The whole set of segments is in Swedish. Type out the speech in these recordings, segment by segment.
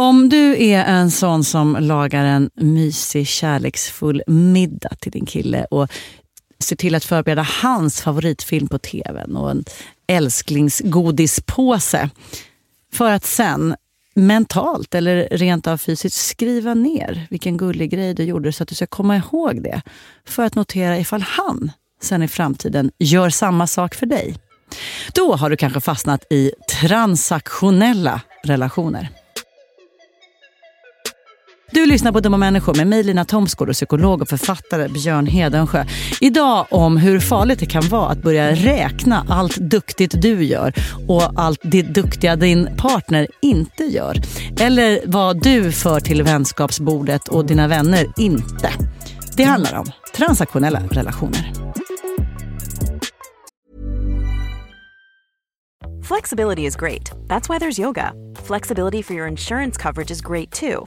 Om du är en sån som lagar en mysig, kärleksfull middag till din kille och ser till att förbereda hans favoritfilm på tvn och en älsklingsgodispåse för att sen mentalt eller rent av fysiskt skriva ner vilken gullig grej du gjorde så att du ska komma ihåg det. För att notera ifall han sen i framtiden gör samma sak för dig. Då har du kanske fastnat i transaktionella relationer. Du lyssnar på Dumma människor med mig Lina Thomsgård och psykolog och författare Björn Hedensjö. Idag om hur farligt det kan vara att börja räkna allt duktigt du gör och allt det duktiga din partner inte gör. Eller vad du för till vänskapsbordet och dina vänner inte. Det handlar om transaktionella relationer. Flexibility is great. That's why there's yoga. Flexibility for your insurance coverage is great too.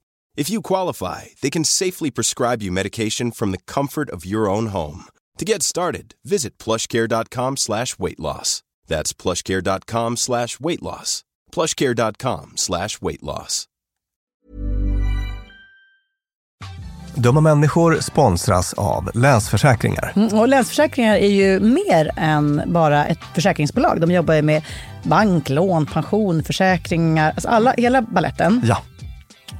If you qualify, they can safely prescribe you medication from the comfort of your own home. To get started, visit plushcare.com slash weight loss. That's plushcare.com slash weight loss. plushcare.com slash weight loss. Dumma människor sponsras av Länsförsäkringar. Mm, och Länsförsäkringar är ju mer än bara ett försäkringsbolag. De jobbar ju med bank, lån, pension, försäkringar, alltså alla, hela balletten. Ja.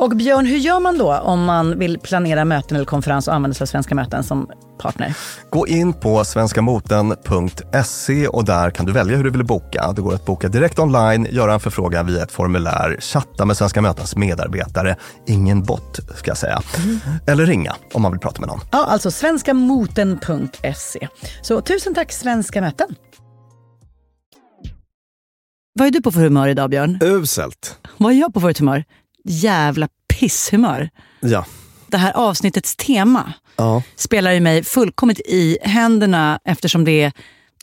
Och Björn, hur gör man då om man vill planera möten eller konferens och använda sig av Svenska möten som partner? Gå in på svenskamoten.se och där kan du välja hur du vill boka. Det går att boka direkt online, göra en förfrågan via ett formulär, chatta med Svenska mötens medarbetare, ingen bot ska jag säga, eller ringa om man vill prata med någon. Ja, alltså svenskamoten.se. Så tusen tack Svenska möten. Vad är du på för humör idag Björn? Uselt. Vad är jag på för humör? Jävla pisshumör. Ja. Det här avsnittets tema ja. spelar ju mig fullkomligt i händerna eftersom det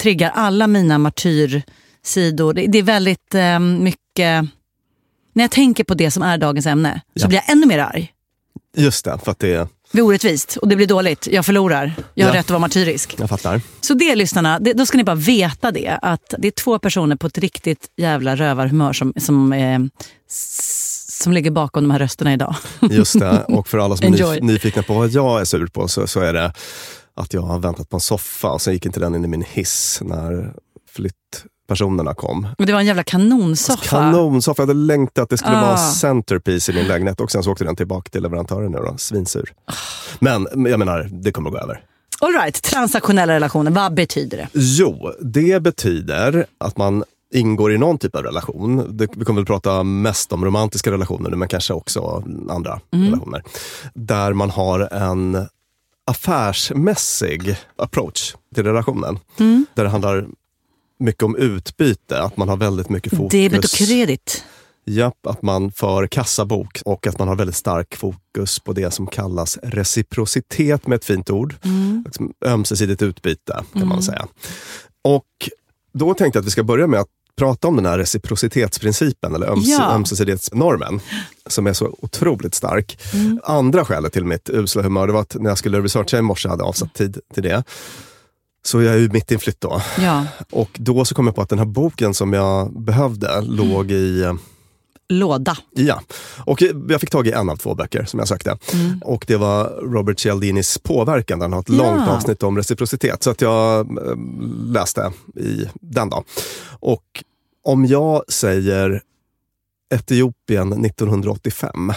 triggar alla mina martyrsidor. Det, det är väldigt eh, mycket... När jag tänker på det som är dagens ämne så Ja. blir jag ännu mer arg. Just det, för att det är... Det är orättvist och det blir dåligt. Jag förlorar. Jag har Ja. rätt att vara martyrisk. Jag fattar. Så det lyssnarna, det, då ska ni bara veta det. Att det är två personer på ett riktigt jävla rövarhumör som, som, eh, som ligger bakom de här rösterna idag. Just det. Och för alla som är nyfikna på vad jag är sur på så, så är det att jag har väntat på en soffa och sen gick inte den in i min hiss när flyttpersonerna kom. Men det var en jävla kanonsoffa. Kanonsoffa, jag hade längtat att det skulle Ah. vara centerpiece i min lägenhet och sen så åkte den tillbaka till leverantören nu då, svinsur. Men jag menar, det kommer att gå över. All right, transaktionella relationer, vad betyder det? Jo, det betyder att man ingår i någon typ av relation. Det, vi kommer väl prata mest om romantiska relationer men kanske också andra relationer. Där man har en affärsmässig approach till relationen. Där det handlar mycket om utbyte, att man har väldigt mycket fokus. Debet och kredit. Japp, att man för kassabok och att man har väldigt stark fokus på det som kallas reciprocitet med ett fint ord. Liksom Ömsesidigt utbyte kan man säga. Och då tänkte jag att vi ska börja med att prata om den här reciprocitetsprincipen eller öms Ja. ömsesidighetsnormen som är så otroligt stark. Andra skälet till mitt usla humör det var att när jag skulle researcha i morse hade avsatt tid till det. Så jag är ju mitt i en flytt då. Ja, Och då så kom jag på att den här boken som jag behövde låg i eh, låda. Ja, och jag fick tag i en av två böcker som jag sökte. Och det var Robert Cialdinis Påverkan, där han har ett Ja. långt avsnitt om reciprocitet. Så att jag eh, läste i den då. Och om jag säger Etiopien 1985,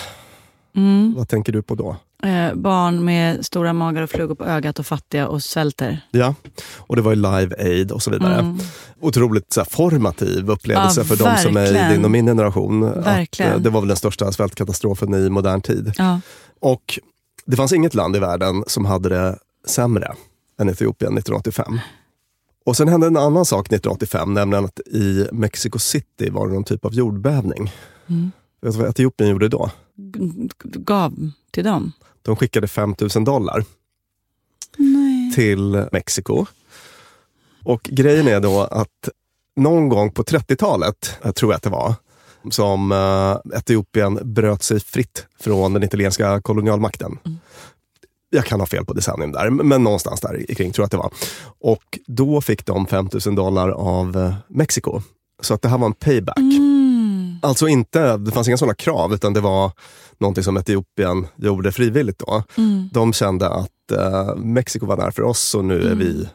Mm. vad tänker du på då? Eh, barn med stora magar och flugor på ögat och fattiga och svälter. Ja, och det var ju Live Aid och så vidare. Mm. Otroligt så här, formativ upplevelse Ja, för de som är i din och min generation. Att, Verkligen. eh, det var väl den största svältkatastrofen i modern tid. Ja. Och det fanns inget land i världen som hade det sämre än Etiopien 1985. Och sen hände en annan sak 1985, nämligen att i Mexico City var det någon typ av jordbävning. Mm. Vet du vad Etiopien gjorde då? G- gav till dem. De skickade 5 000 dollar Nej. till Mexiko. Och grejen är då att någon gång på 30-talet, jag tror jag att det var, som eh, Etiopien bröt sig fritt från den italienska kolonialmakten. Jag kan ha fel på decennium där, men någonstans där kring tror jag att det var. Och då fick de 5 000 dollar av eh, Mexiko. Så att det här var en payback. Mm. Alltså inte, det fanns inga sådana krav, utan det var någonting som Etiopien gjorde frivilligt då. Mm. De kände att eh, Mexiko var där för oss och nu är vi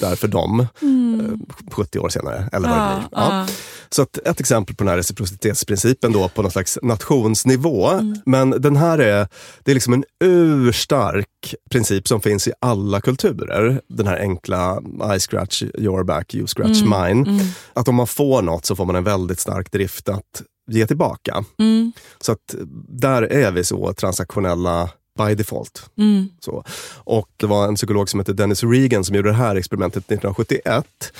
där för dem. Eh, 70 år senare, eller vad det Ja, blir. Ja. Så att ett exempel på den här reciprocitetsprincipen då på någon slags nationsnivå. Men den här är, det är liksom en urstark princip som finns i alla kulturer. Den här enkla I scratch your back, you scratch mine. Att om man får något så får man en väldigt stark drift att ge tillbaka. Mm. Så att där är vi så transaktionella by default. Mm. Så. Och det var en psykolog som hette Dennis Regan som gjorde det här experimentet 1971.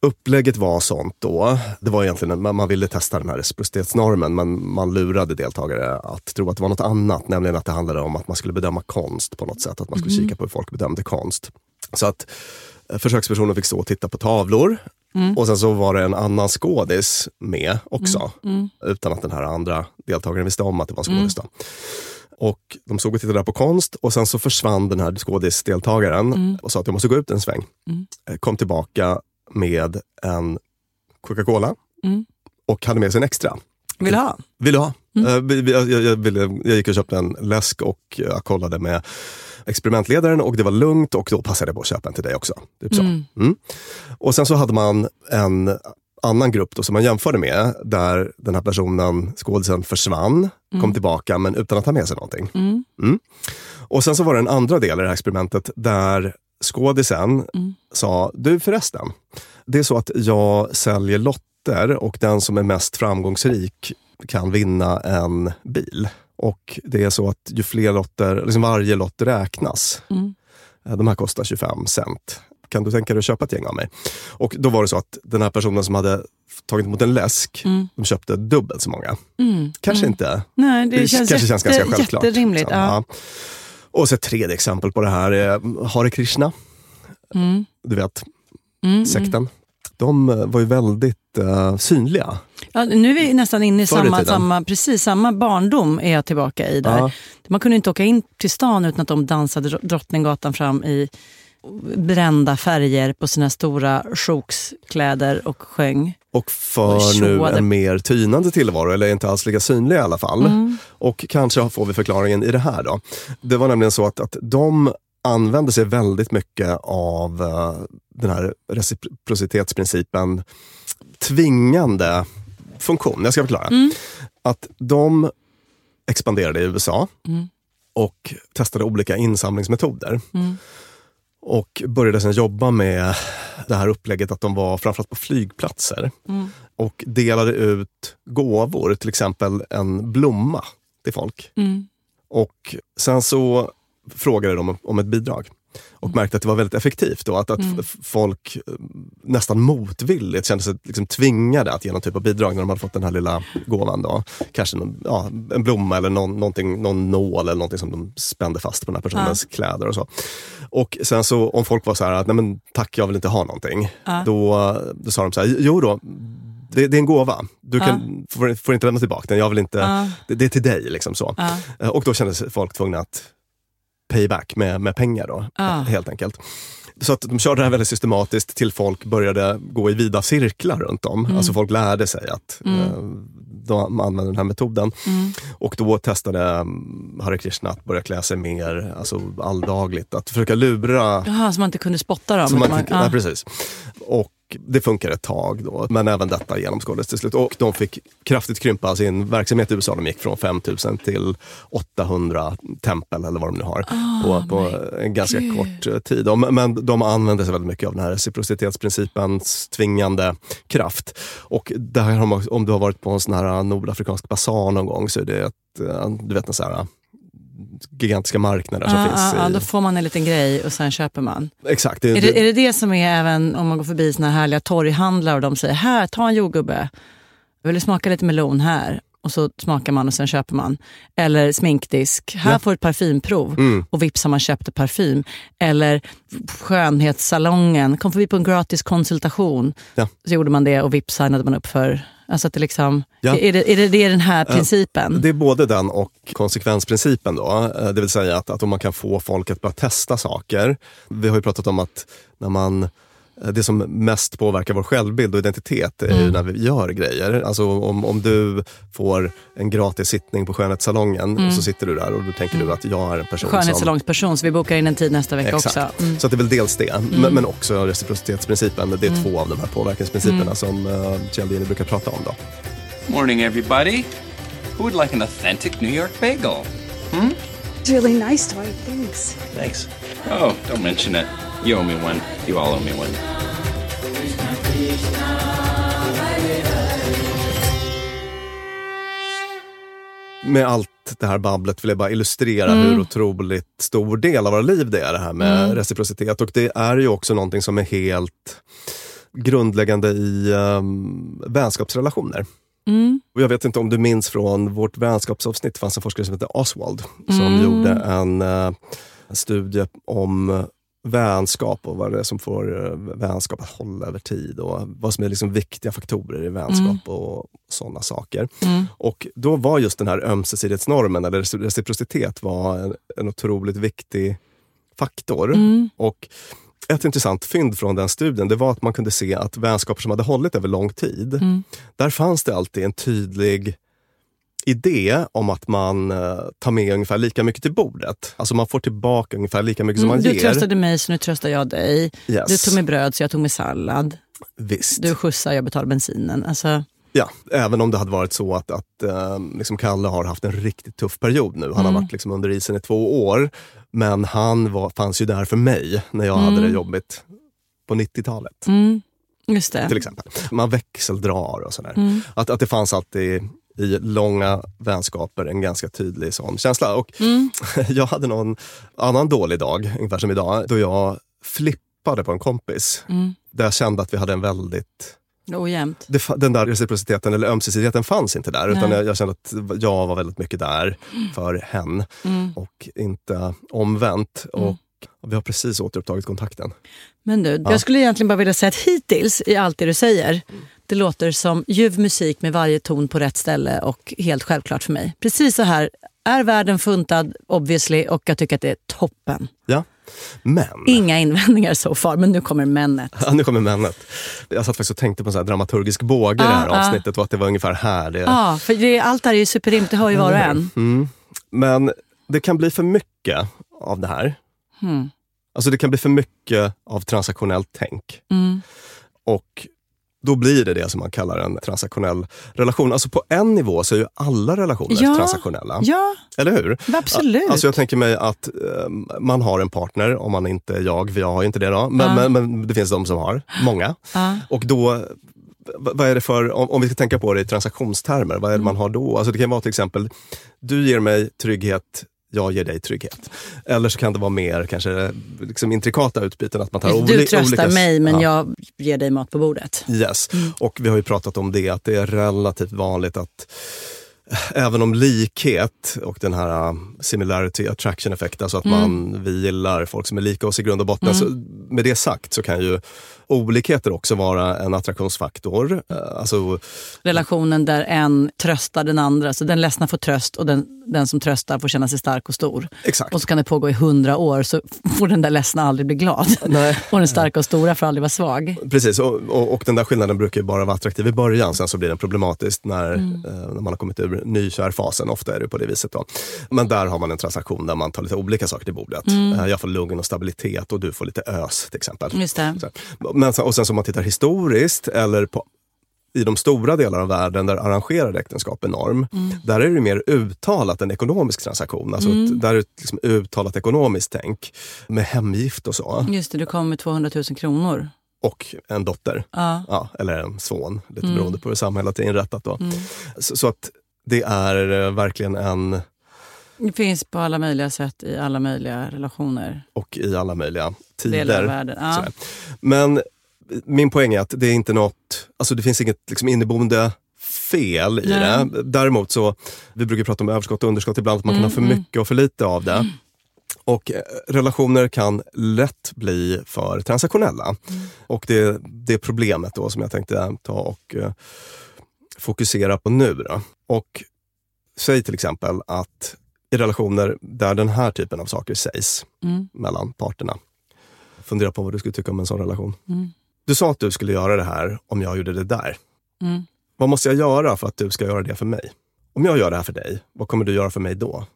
Upplägget var sånt då. Det var egentligen, man, man ville testa den här reciprocitetsnormen men man lurade deltagare att tro att det var något annat. Nämligen att det handlade om att man skulle bedöma konst på något sätt. Att man skulle kika på hur folk bedömde konst. Så att eh, försökspersonen fick stå och titta på tavlor. Och sen så var det en annan skådis med också. Utan att den här andra deltagaren visste om att det var en skådis. Och de såg och tittade på konst och sen så försvann den här skådisdeltagaren och sa att jag måste gå ut en sväng. Eh, Kom tillbaka med en Coca-Cola Mm. och hade med sig en extra. Vill du ha? Vill du ha? Eh, vi- vi- jag, jag, ville, jag gick och köpte en läsk och jag kollade med experimentledaren och det var lugnt och då passade jag på att köpa en till dig också. Typ så. Mm. Och sen så hade man en annan grupp då som man jämförde med där den här personen, skådisen, försvann, kom tillbaka men utan att ha med sig någonting. Mm. Och sen så var det en andra del i det här experimentet där skådisen sa, du förresten, det är så att jag säljer lotter och den som är mest framgångsrik kan vinna en bil. Och det är så att ju fler lotter, liksom varje lott räknas. Eh, De här kostar 25 cent. Kan du tänka dig att köpa ett gäng av mig? Och då var det så att den här personen som hade tagit emot en läsk, de köpte dubbelt så många. Kanske inte. Nej, det, Det, känns, kanske känns ganska självklart. jätterimligt. liksom. Ja. Ja. Och så ett tredje exempel på det här är Hare Krishna. Mm. Du vet, sekten. De eh, var ju väldigt eh, synliga. Ja, nu är vi nästan inne i samma, samma, precis, samma barndom är jag tillbaka i där. Ja. Man kunde inte åka in till stan utan att de dansade Dro- Drottninggatan fram i brända färger på sina stora sjokskläder och sjöng. Och Och för nu tjoade. en mer tynande tillvaro, eller inte alls lika synliga i alla fall. Mm. Och kanske får vi förklaringen i det här då. Det var nämligen så att, att de använde sig väldigt mycket av eh, den här reciprocitetsprincipen tvingande funktion. Jag ska förklara. Att de expanderade i USA och testade olika insamlingsmetoder. Och började sedan jobba med det här upplägget att de var framförallt på flygplatser. Och delade ut gåvor, till exempel en blomma till folk. Och sen så frågade de om ett bidrag och märkte att det var väldigt effektivt. Då, att, att f- folk eh, nästan motvilligt kände sig liksom tvingade att ge någon typ av bidrag när de hade fått den här lilla gåvan. Då. Kanske någon, ja, en blomma eller någon, någon nål eller någonting som de spände fast på den här personens kläder. och så. Och sen så om folk var så här att nej men tack jag vill inte ha någonting. Då, då sa de så här, jo då, det, det är en gåva. Du kan, får, får inte lämna tillbaka den. Jag vill inte, det, det är till dig. Liksom så. Eh, Och då kände sig folk tvungna att payback med, med pengar då, Ah. helt enkelt. Så att de körde det här väldigt systematiskt till folk började gå i vida cirklar runt om. Alltså folk lärde sig att eh, de använde den här metoden. Och då testade um, Hare Krishna att börja klä sig mer alltså, alldagligt. Att försöka lura Jaha, så man inte kunde spotta dem? man, man- ja. ja. precis. Och det funkar ett tag då, men även detta genomskådades till slut. Och de fick kraftigt krympa sin verksamhet i USA. De gick från 5000 till 800 tempel eller vad de nu har på, på en ganska kort eh, tid. De, men de använder sig väldigt mycket av den här reciprocitetsprincipens tvingande kraft. Och där har man, om du har varit på en sån här nordafrikansk basar någon gång så är det ett, eh, du vet, en sån här gigantiska marknader som Ja, finns ja, ja, i... då får man en liten grej och sen köper man. Exakt. Det, Är det, är det det som är även om man går förbi såna här härliga torghandlare och de säger här, ta en jordgubbe. Vill du smaka lite melon här? Och så smakar man och sen köper man. Eller sminkdisk, här får du ett parfymprov Mm. och vips har man köpt parfym. Eller skönhetssalongen, kom förbi på en gratis konsultation. Ja. Så gjorde man det och vips signade man upp för. Alltså att det liksom, Ja. är, det, är det, det är den här principen? Det är både den och konsekvensprincipen. Då. Eh, Det vill säga att, att om man kan få folk att börja testa saker. Vi har ju pratat om att när man eh, det som mest påverkar vår självbild och identitet är ju när vi gör grejer. Alltså om, om du får en gratis sittning på skönhetssalongen och så sitter du där och då tänker du att jag är en person som... Skönhetssalongsperson, så vi bokar in en tid nästa vecka Exakt. också. Mm. Så att det är väl dels det, men, men också reciprocitetsprincipen. Det är två av de här påverkansprinciperna som uh, Cialdini brukar prata om. Då. Morning, everybody. Who would like an authentic New York bagel? It's really nice toy. Thanks. Thanks. Oh, don't mention it. You owe me one. You all owe me one. med allt det här babblet vill jag bara illustrera hur otroligt stor del av våra liv det är det här med reciprocitet. Och det är ju också någonting som är helt grundläggande i um, vänskapsrelationer. Och jag vet inte om du minns från vårt vänskapsavsnitt, det fanns en forskare som heter Oswald som gjorde en uh, studie om vänskap och vad det är som får eh, vänskap att hålla över tid och vad som är liksom viktiga faktorer i vänskap och sådana saker. Och då var just den här ömsesidighetsnormen, eller reci- reciprocitet, var en, en otroligt viktig faktor. Och ett intressant fynd från den studien det var att man kunde se att vänskaper som hade hållit över lång tid, där fanns det alltid en tydlig idé om att man eh, tar med ungefär lika mycket till bordet. Alltså man får tillbaka ungefär lika mycket som man Mm, du ger. tröstade mig så nu tröstar jag dig. Yes. Du tog med bröd så jag tog med sallad. Visst. Du skjutsar, jag betalar bensinen. Alltså, Ja, även om det hade varit så att, att eh, liksom Kalle har haft en riktigt tuff period nu. Han har varit liksom under isen i två år. Men han var, fanns ju där för mig när jag hade det jobbigt på 90-talet. mm, just det. till exempel. Man växeldrar och sådär. Att, att det fanns alltid i långa vänskaper en ganska tydlig sån känsla. Och jag hade någon annan dålig dag, ungefär som idag, då jag flippade på en kompis. Där jag kände att vi hade en väldigt Ojämnt. det, den där reciprociteten eller ömsesidigheten fanns inte där. Utan jag, jag kände att jag var väldigt mycket där för hen och inte omvänt. Och vi har precis återupptagit kontakten. Men du, jag skulle egentligen bara vilja säga att hittills i allt det du säger, det låter som ljuv musik med varje ton på rätt ställe och helt självklart för mig. Precis så här är världen funtad obviously och jag tycker att det är toppen. Ja. Men, Inga invändningar so far, men nu kommer männet. ja, nu kommer männet. Jag satt faktiskt och tänkte på en sån här dramaturgisk båge i det här Ah, ah. avsnittet och att det var ungefär här. Det, Ja, för det, allt här är ju superrimligt, det hör ju var och en. Mm. Men det kan bli för mycket av det här. Mm. Alltså det kan bli för mycket av transaktionellt tänk. Mm. Och då blir det det som man kallar en transaktionell relation. Alltså på en nivå så är ju alla relationer Ja. transaktionella. Ja, Eller hur? absolut. Alltså jag tänker mig att eh, man har en partner, om man inte är jag, för jag har inte det då. Men, Ja. men, men det finns de som har, många. Ja. Och då, vad är det för, om, vi ska tänka på det i transaktionstermer, vad är Mm. det man har då? Alltså det kan vara till exempel, du ger mig trygghet, jag ger dig trygghet. Eller så kan det vara mer kanske liksom intrikata utbyten. Att man tar du tröstar olika, mig, men Ja. jag ger dig mat på bordet. Yes. Och vi har ju pratat om det, att det är relativt vanligt att även om likhet och den här uh, similarity attraction effekt, alltså att man, vi gillar folk som är lika oss i grund och botten. Så med det sagt så kan ju olikheter också vara en attraktionsfaktor. Eh, Alltså, Relationen där en tröstar den andra, så den ledsna får tröst och den, den som tröstar får känna sig stark och stor. exakt. Och så kan det pågå i hundra år så får den där ledsna aldrig bli glad. Nej. Och den starka och stora får aldrig vara svag. Precis, och, och, och den där skillnaden brukar bara vara attraktiv i början, sen så blir den problematisk när, eh, när man har kommit ur nykärfasen. Ofta är det på det viset. Då. Men där har man en transaktion där man tar lite olika saker till bordet. Eh, Jag får lugn och stabilitet och du får lite ös till exempel. Just det. Men, sen- och sen om man tittar historiskt eller på i de stora delar av världen där arrangerade äktenskap är norm, där är det mer uttalat en ekonomisk transaktion. Alltså ett, där är det liksom uttalat ekonomiskt tänk med hemgift och så. Just det, du kommer med 200 000 kronor. Och en dotter. Ja. Ja, eller en son, lite beroende på hur samhället är inrättat. Då. Så, så att det är eh, verkligen en, Det finns på alla möjliga sätt i alla möjliga relationer. och i alla möjliga tider. Ja. Men min poäng är att det är inte något, alltså det finns inget liksom inneboende fel i Nej. det. Däremot så, vi brukar prata om överskott och underskott ibland, att man kan Mm, ha för mycket och för lite av det. Och eh, relationer kan lätt bli för transaktionella. Mm. Och det, det är problemet då som jag tänkte ta och eh, fokusera på nu. Då. Och säg till exempel att i relationer där den här typen av saker sägs Mm. mellan parterna. Fundera på vad du skulle tycka om en sån relation. Mm. Du sa att du skulle göra det här om jag gjorde det där. Mm. Vad måste jag göra för att du ska göra det för mig? Om jag gör det här för dig, vad kommer du göra för mig då?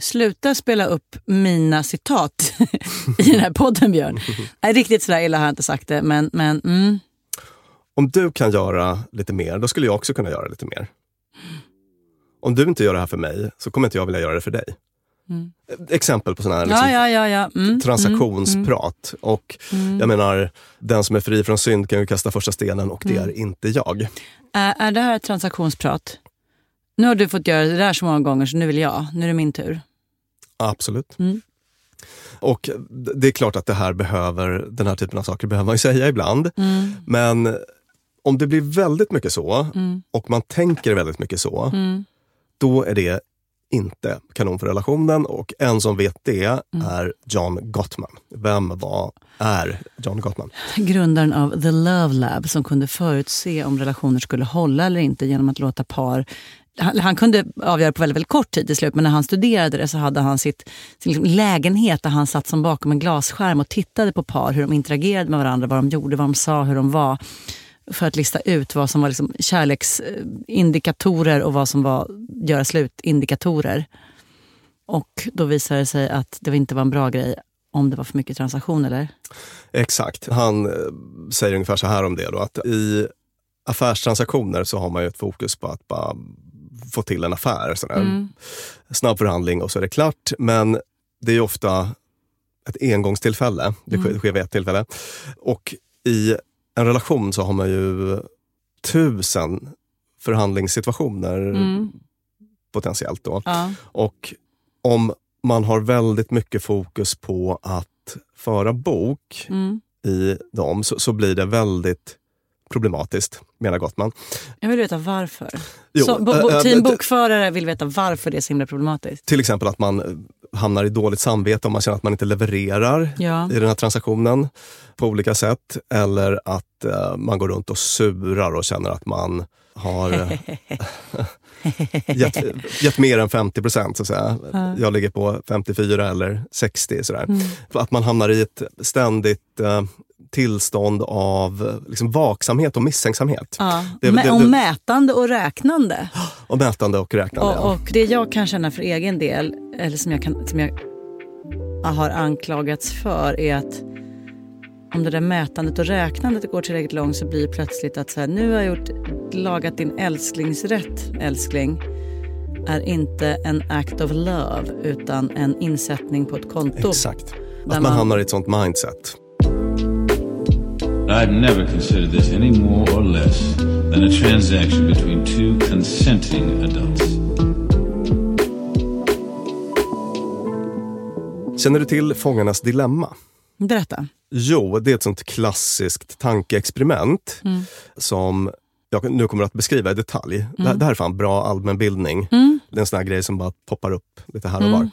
Sluta spela upp mina citat i den här podden, Björn. Nej, riktigt sådär illa har jag inte sagt det, men, men mm. Om du kan göra lite mer, då skulle jag också kunna göra lite mer. Om du inte gör det här för mig, så kommer inte jag vilja göra det för dig. Exempel på sådana här liksom, ja, ja, ja. ja. Mm. transaktionsprat. Och jag menar, den som är fri från synd kan ju kasta första stenen och det är inte jag. Är, är det här transaktionsprat? Nu har du fått göra det där så många gånger så nu vill jag. Nu är det min tur. Absolut. Mm. Och det är klart att det här behöver, den här typen av saker behöver man ju säga ibland. Mm. Men om det blir väldigt mycket så och man tänker väldigt mycket så, Mm. Då är det inte kanon för relationen och en som vet det Mm. är John Gottman. Vem var, är John Gottman? Grundaren av The Love Lab som kunde förutse om relationer skulle hålla eller inte genom att låta par han, han kunde avgöra på väldigt, väldigt kort tid till slut, men när han studerade det så hade han sitt, sin liksom lägenhet där han satt som bakom en glasskärm och tittade på par, hur de interagerade med varandra, vad de gjorde, vad de sa, hur de var. För att lista ut vad som var liksom kärleksindikatorer och vad som var göra slut-indikatorer. Och då visade det sig att det inte var en bra grej om det var för mycket transaktion, eller? Exakt. Han eh, säger ungefär så här om det. Då, att I affärstransaktioner så har man ju ett fokus på att bara få till en affär. Sådär. Mm. Snabb förhandling och så är det klart. Men det är ofta ett engångstillfälle. Det sker, mm. sker vid ett tillfälle. Och i en relation så har man ju tusen förhandlingssituationer mm. potentiellt. Då. Ja. Och om man har väldigt mycket fokus på att föra bok mm. i dem så, så blir det väldigt problematiskt, menar Gottman. Jag vill veta varför. Jo, så, bo, bo, äh, team bokförare vill veta varför det är så himla problematiskt. Till exempel att man hamnar i dåligt samvete om man känner att man inte levererar ja. i den här transaktionen på olika sätt. Eller att uh, man går runt och surar och känner att man har gett, gett, mer än 50 procent. Så att säga. Ja. Jag ligger på 54 eller 60. Sådär. Mm. Att man hamnar i ett ständigt uh, tillstånd av liksom, vaksamhet och misstänksamhet. Ja. Det, det, och mätande och räknande. Och mätande och räknande. Och, och, det jag kan känna för egen del, eller som jag, kan, som jag har anklagats för, är att om det där mätandet och räknandet går tillräckligt långt så blir det plötsligt att så här, nu har jag gjort, lagat din älsklingsrätt, älskling är inte en act of love utan en insättning på ett konto. Exakt. Att man, man hamnar i ett sånt mindset. I've never considered this any more or less than a transaction between two consenting adults. Känner du till Fångarnas dilemma? Berätta. Jo, det är ett sånt klassiskt tankeexperiment mm. som jag nu kommer att beskriva i detalj. Mm. Det, det, här är fan bra allmänbildning. Mm. Det är en sån här grej som bara poppar upp lite här och mm. var.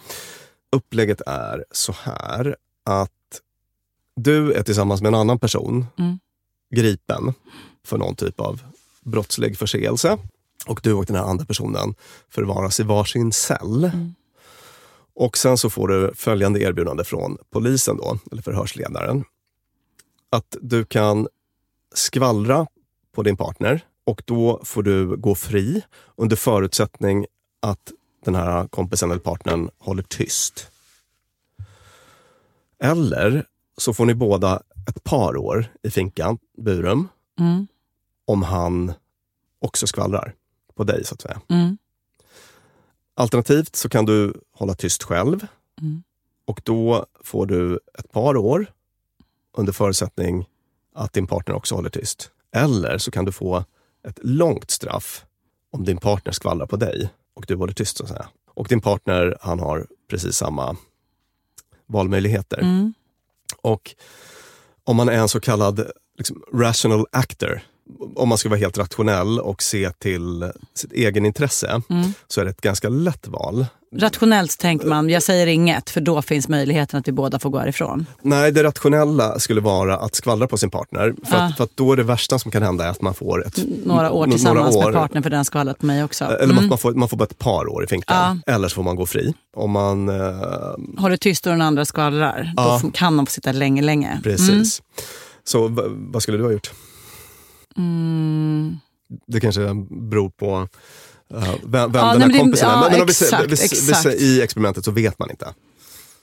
Upplägget är så här att du är tillsammans med en annan person mm. gripen för någon typ av brottslig förseelse. Och du och den här andra personen förvaras i varsin cell. Mm. Och sen så får du följande erbjudande från polisen, då, eller förhörsledaren. Att du kan skvallra på din partner och då får du gå fri under förutsättning att den här kompisen eller partnern håller tyst. Eller så får ni båda ett par år i finkan, Burum, mm. om han också skvallrar på dig, så att säga. Mm. Alternativt så kan du hålla tyst själv mm. och då får du ett par år under förutsättning att din partner också håller tyst. Eller så kan du få ett långt straff om din partner skvallrar på dig och du håller tyst. Så att säga. Och din partner han har precis samma valmöjligheter. Mm. Och om man är en så kallad liksom, rational actor, om man ska vara helt rationell och se till sitt egen intresse, mm. så är det ett ganska lätt val. Rationellt tänker man, jag säger inget för då finns möjligheten att vi båda får gå härifrån. Nej, det rationella skulle vara att skvallra på sin partner. För, ah. att, för att då är det värsta som kan hända att man får ett, några år tillsammans några år. med partnern för den skvallrat på mig också. Eller mm. man, får, man får bara ett par år i finkan. Ah. Eller så får man gå fri. Om man... Eh... Håller tyst och den andra skvallrar, ah. då kan man få sitta länge, länge. Precis. Mm. Så vad skulle du ha gjort? Mm. Det kanske beror på uh, vem, vem ja, den här kompisen är. Men, ja, men exakt, vi, vi, vi, i experimentet så vet man inte.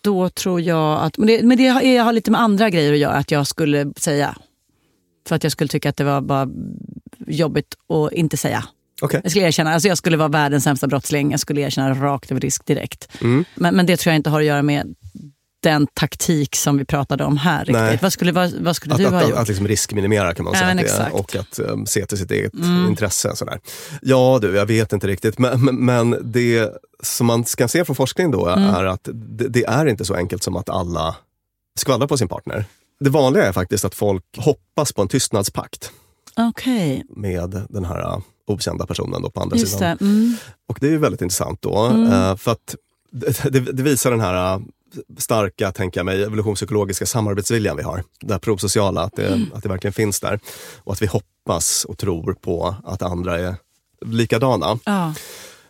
Då tror jag att, men det, men det har, har lite med andra grejer att göra, att jag skulle säga. För att jag skulle tycka att det var bara jobbigt att inte säga. Okay. Jag skulle erkänna, alltså jag skulle vara världens sämsta brottsling, jag skulle erkänna rakt över risk direkt. Mm. Men, men det tror jag inte har att göra med den taktik som vi pratade om här. Riktigt. Vad skulle, vad, vad skulle att, du att, ha att, gjort? Att liksom riskminimera kan man säga. Ja, det, och att um, se till sitt eget mm. intresse. Sådär. Ja du, jag vet inte riktigt. Men, men det som man kan se från forskning då mm. är att det, det, är inte så enkelt som att alla skvallrar på sin partner. Det vanliga är faktiskt att folk hoppas på en tystnadspakt. Okay. Med den här uh, okända personen då på andra Just sidan. Det. Mm. Och det är väldigt intressant då. Mm. Uh, för att det, det, visar den här uh, starka, tänker jag mig, evolutionspsykologiska samarbetsviljan vi har. Det här prosociala, att det, mm. att det verkligen finns där. Och att vi hoppas och tror på att andra är likadana. Ja.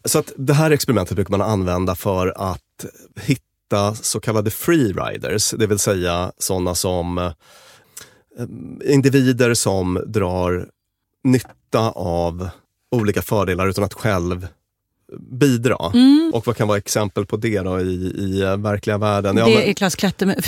Så att det här experimentet brukar man använda för att hitta så kallade freeriders, det vill säga sådana som eh, individer som drar nytta av olika fördelar utan att själv bidra. Mm. Och vad kan vara exempel på det då i, i eh, verkliga världen? Ja, det men- är Klas Klättermus.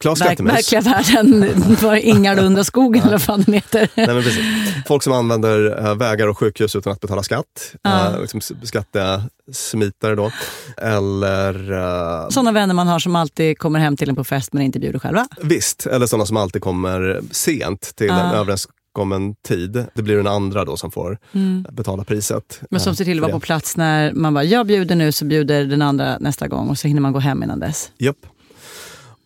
Klas Klättermus. verkliga världen var Ingalunda skogen eller vad fan den heter. Nej, men precis. Folk som använder eh, vägar och sjukhus utan att betala skatt. Ja. Eh, liksom skattesmitare då. Eller eh, Sådana vänner man har som alltid kommer hem till en på fest men inte bjuder själva. visst, eller sådana som alltid kommer sent till Ja. en överenskommen tid. Det blir den andra då som får betala priset. Men som eh, ser till att vara på plats när man bara, jag bjuder nu så bjuder den andra nästa gång och så hinner man gå hem innan dess. Japp.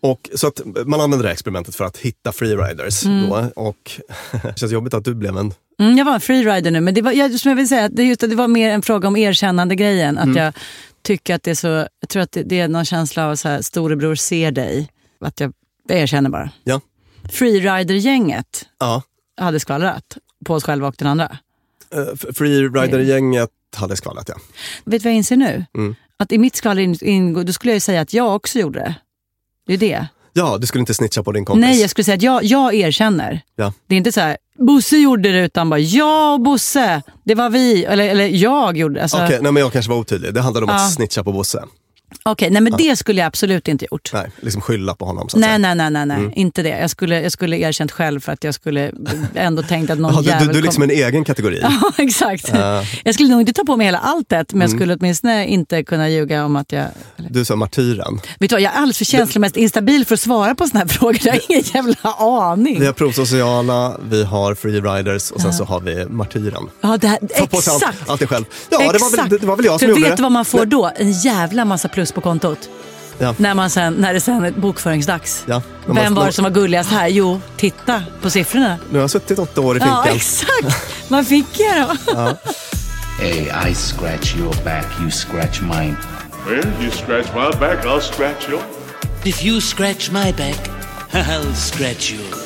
Och, så att man använder det här experimentet för att hitta freeriders. Då, och det känns jobbigt att du blev en... Mm, jag var en freerider nu, men det var, jag, som jag vill säga, det, just, det var mer en fråga om erkännande grejen. Att Mm. jag tycker att det är så, jag tror att det, det är någon känsla av så här, storebror ser dig. Att jag, jag erkänner bara. Ja. Freerider-gänget Ja. Hade skvallrat på oss själva och den andra. eh, f- Freerider-gänget hade skvallrat, ja. Vet du vad jag inser nu? Mm. Att i mitt skvaller in- ingår, då skulle jag säga att jag också gjorde det. Det är det. Ja, du skulle inte snitcha på din kompis. Nej, jag skulle säga att jag, jag erkänner. Ja. Det är inte så här, Bosse gjorde det, utan bara jag och Bosse, det var vi, eller, eller jag gjorde det. Alltså, Okej, nej, men jag kanske var otydlig. Det handlade om Ja. att snitcha på Bosse. Okej, nej men det skulle jag absolut inte gjort. Nej, liksom skylla på honom. Så att Nej, säga. nej, nej, nej, nej. Mm. inte det. Jag skulle, jag skulle erkänt själv för att jag skulle ändå tänkt att någon Ja, du, jävel du, du är liksom kom... en egen kategori. Ja, exakt. Ja. Jag skulle nog inte ta på mig hela alltet, men jag Mm. skulle åtminstone inte kunna ljuga om att jag... Du är som martyren. Vet du jag är alldeles för känslomässigt instabil för att svara på såna här frågor. Jag har ingen jävla aning. Vi har provsociala, vi har freeriders och sen så har vi martyren. Ja, det här, allt, exakt. allt det själv. Ja, det var, väl, Exakt. det, det var väl jag som För gjorde vet det. du vad man får då? En jävla massa plus på kontot. Ja. När, man sen, när det sen är bokföringsdags. Ja, när Vem man- var det som var gulligast här? Jo, titta på siffrorna. Nu har jag suttit åtta år i Ja, finkan. exakt. Vad fick jag då? Hey, I scratch your back, you scratch mine. Well, you scratch my back, I'll scratch yours. If you scratch my back, I'll scratch yours.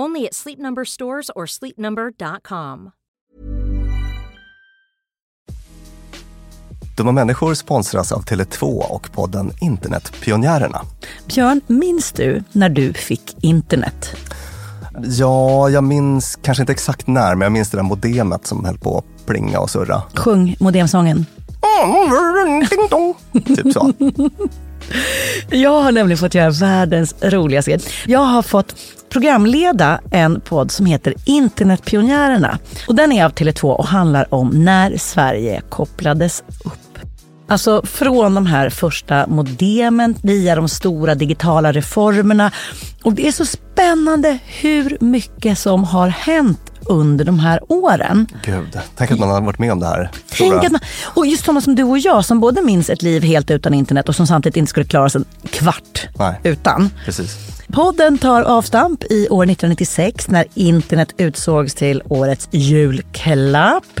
Only at Sleep Number stores or sleepnumber.com. Dumma människor sponsras av Tele2 och podden Internetpionjärerna. Björn, minns du när du fick internet? Ja, jag minns kanske inte exakt när, men jag minns det där modemet som höll på att plinga och surra. Sjung modemsången. Typ så. Jag har nämligen fått göra världens roligaste grej. Jag har fått programleda en podd som heter Internetpionjärerna. Och den är av Tele2 och handlar om när Sverige kopplades upp. Alltså från de här första modemen via de stora digitala reformerna. Och det är så spännande hur mycket som har hänt under de här åren. Gud, tänk att man har varit med om det här. Tänk att man, och just sådana som du och jag som både minns ett liv helt utan internet och som samtidigt inte skulle klara sig en kvart Nej, utan. precis. Podden tar avstamp i år 1996 när internet utsågs till årets julklapp.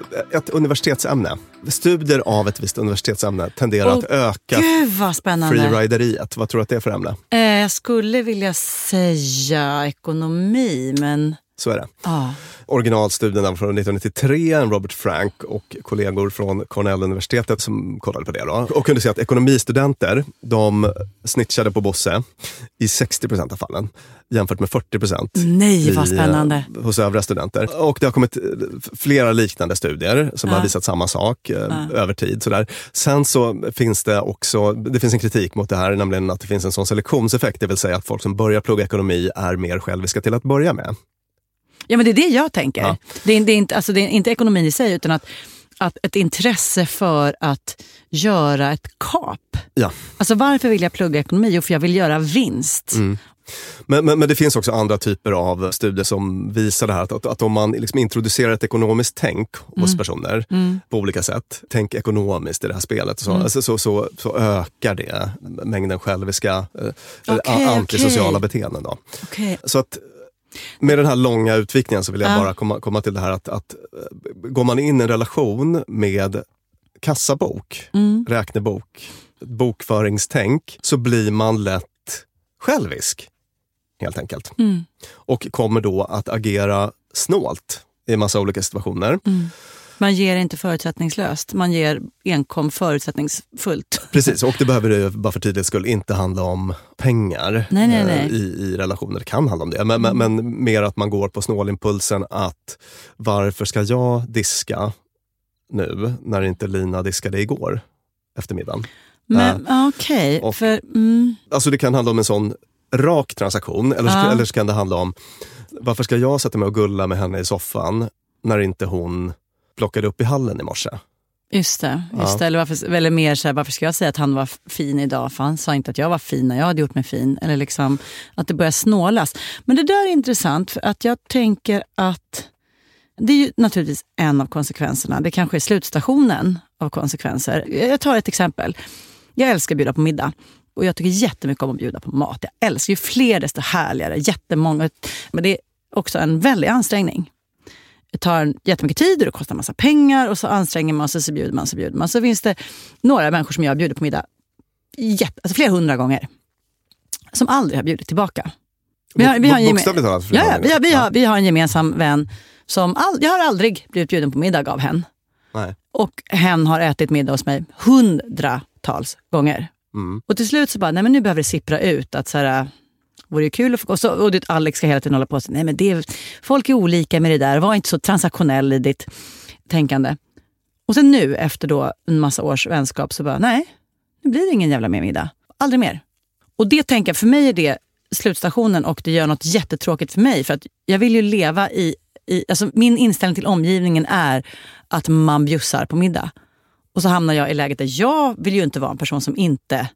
ett universitetsämne. Studier av ett visst universitetsämne tenderar Åh, att öka Gud vad spännande. freerideriet. Vad tror du att det är för ämne? Eh, jag skulle vilja säga ekonomi, men... Så är det. Ah. Originalstudierna från 1993, en Robert Frank och kollegor från Cornell-universitetet som kollade på det. Då, och kunde se att ekonomistudenter, de snitchade på Bosse i 60 procent av fallen jämfört med 40 procent Nej, vad spännande. hos övriga studenter. Och det har kommit flera liknande studier som Ja. har visat samma sak eh, Ja. över tid. Sådär. Sen så finns det också, det finns en kritik mot det här, nämligen att det finns en sån selektionseffekt, det vill säga att folk som börjar plugga ekonomi är mer själviska till att börja med. Ja, men det är det jag tänker. Ja. Det, är, det, är inte, alltså, det är inte ekonomin i sig, utan att, att ett intresse för att göra ett kap. Ja. Alltså varför vill jag plugga ekonomi? Jo, för jag vill göra vinst. Mm. Men, men, men det finns också andra typer av studier som visar det här att, att, om man liksom introducerar ett ekonomiskt tänk hos Mm. personer Mm. på olika sätt, tänk ekonomiskt i det här spelet, så, Mm. alltså, så, så, så ökar det mängden själviska, eh, a- antisociala okej. beteenden. Då. Okej. Så att med den här långa utvikningen så vill jag Ja. bara komma, komma till det här att, att eh, går man in i en relation med kassabok, Mm. räknebok, bokföringstänk så blir man lätt självisk. Helt enkelt. Mm. Och kommer då att agera snålt i massa olika situationer. Mm. Man ger inte förutsättningslöst, man ger enkom förutsättningsfullt. Precis, och det behöver det, bara för tydlighets skull, inte handla om pengar Nej, nej, eh, nej. I, i relationer. Det kan handla om det, men, men, men mer att man går på snålimpulsen att varför ska jag diska nu när inte Lina diskade igår eftermiddagen. Men uh, okej, okay, för... Mm. Alltså det kan handla om en sån rak transaktion, eller, uh. eller så kan det handla om varför ska jag sätta mig och gulla med henne i soffan när inte hon plockade upp i hallen i morse? Just det. Just det. Eller, varför, eller mer så här, varför ska jag säga att han var fin idag? För han sa inte att jag var fin när jag hade gjort mig fin. Eller liksom att det börjar snålas. Men det där är intressant för att jag tänker att det är ju naturligtvis en av konsekvenserna. Det kanske är slutstationen av konsekvenser. Jag tar ett exempel. Jag älskar att bjuda på middag. Och jag tycker jättemycket om att bjuda på mat. Jag älskar ju fler desto härligare. Jättemånga. Men det är också en väldig ansträngning. Tar jättemycket tid och det kostar massa pengar och så anstränger man sig, så bjuder man, så bjuder man. Så finns det några människor som jag bjuder på middag jätte, alltså flera hundra gånger. Som aldrig har bjudit tillbaka. Vi har, vi har, Bokstavligt talat? Ja, vi har, vi, har, vi har en gemensam vän som all, jag har aldrig blivit bjuden på middag av henne. Nej. Och hen har ätit middag hos mig hundratals gånger. Mm. Och till slut så bara, nej men nu behöver det sippra ut att så här, vore ju kul att få... Och, så, och det, Alex ska hela tiden hålla på och säga, nej men det, folk är olika med det där, var inte så transaktionell i ditt tänkande. Och sen nu efter då en massa års vänskap så bara, nej, nu blir det ingen jävla mer middag. Aldrig mer. Och det tänker jag, för mig är det slutstationen och det gör något jättetråkigt för mig. För att jag vill ju leva i, i alltså min inställning till omgivningen är att man bjussar på middag. Och så hamnar jag i läget där jag vill ju inte vara en person som inte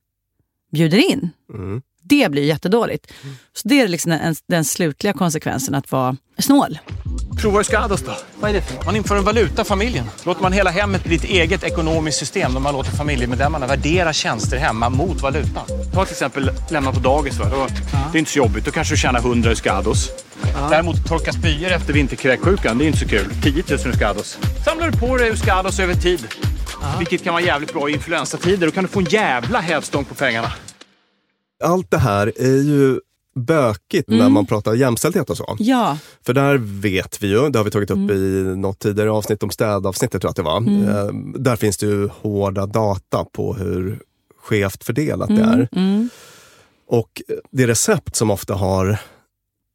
bjuder in. Mm. Det blir jättedåligt. Så det är liksom den, den slutliga konsekvensen att vara snål. Prova Skados då. Vad är det för Man inför en valuta familjen. Låter man hela hemmet bli ett eget ekonomiskt system där man låter familjemedlemmarna värdera tjänster hemma mot valuta. Ta till exempel lämna på dagis. Va? Då, ja. Det är inte så jobbigt. Då kanske du tjänar 100 Skados. Ja. Däremot torka spyor efter vinterkräksjukan, det är inte så kul. 10 000 Skados. Samlar du på dig Skados över tid. Ja. Vilket kan vara jävligt bra i influensatider. Då kan du få en jävla hävstång på pengarna allt det här är ju bökigt mm. när man pratar jämställdhet och så. Ja. För där vet vi ju, det har vi tagit upp mm. i något tidigare avsnitt om städavsnittet tror jag att det var. Mm. Eh, där finns det ju hårda data på hur skevt fördelat det mm. är. Mm. Och det recept som ofta har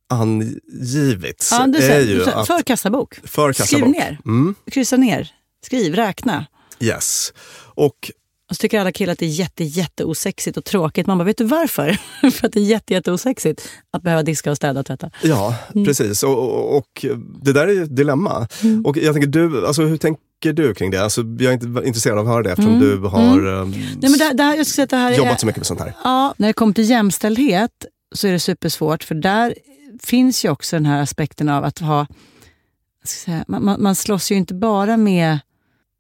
angivits ja, är ju att... För kassabok. För kassabok. Skriv ner. Mm. Kryssa ner. Skriv, räkna. Yes. Och och så tycker alla killar att det är jätte, jätteosexigt och tråkigt. Man bara, vet du varför? För att det är jätte, jätteosexigt att behöva diska och städa och tvätta. Ja, mm. precis. Och, och, och, det där är ju ett dilemma. Mm. Och jag tänker, du, alltså, hur tänker du kring det? Alltså, jag är inte intresserad av att höra det eftersom mm. du har mm. Nej, men det, det här, jag säga att det här jobbat är, så mycket med sånt här. Ja, när det kommer till jämställdhet så är det supersvårt. För där finns ju också den här aspekten av att ha... Säga, man, man slåss ju inte bara med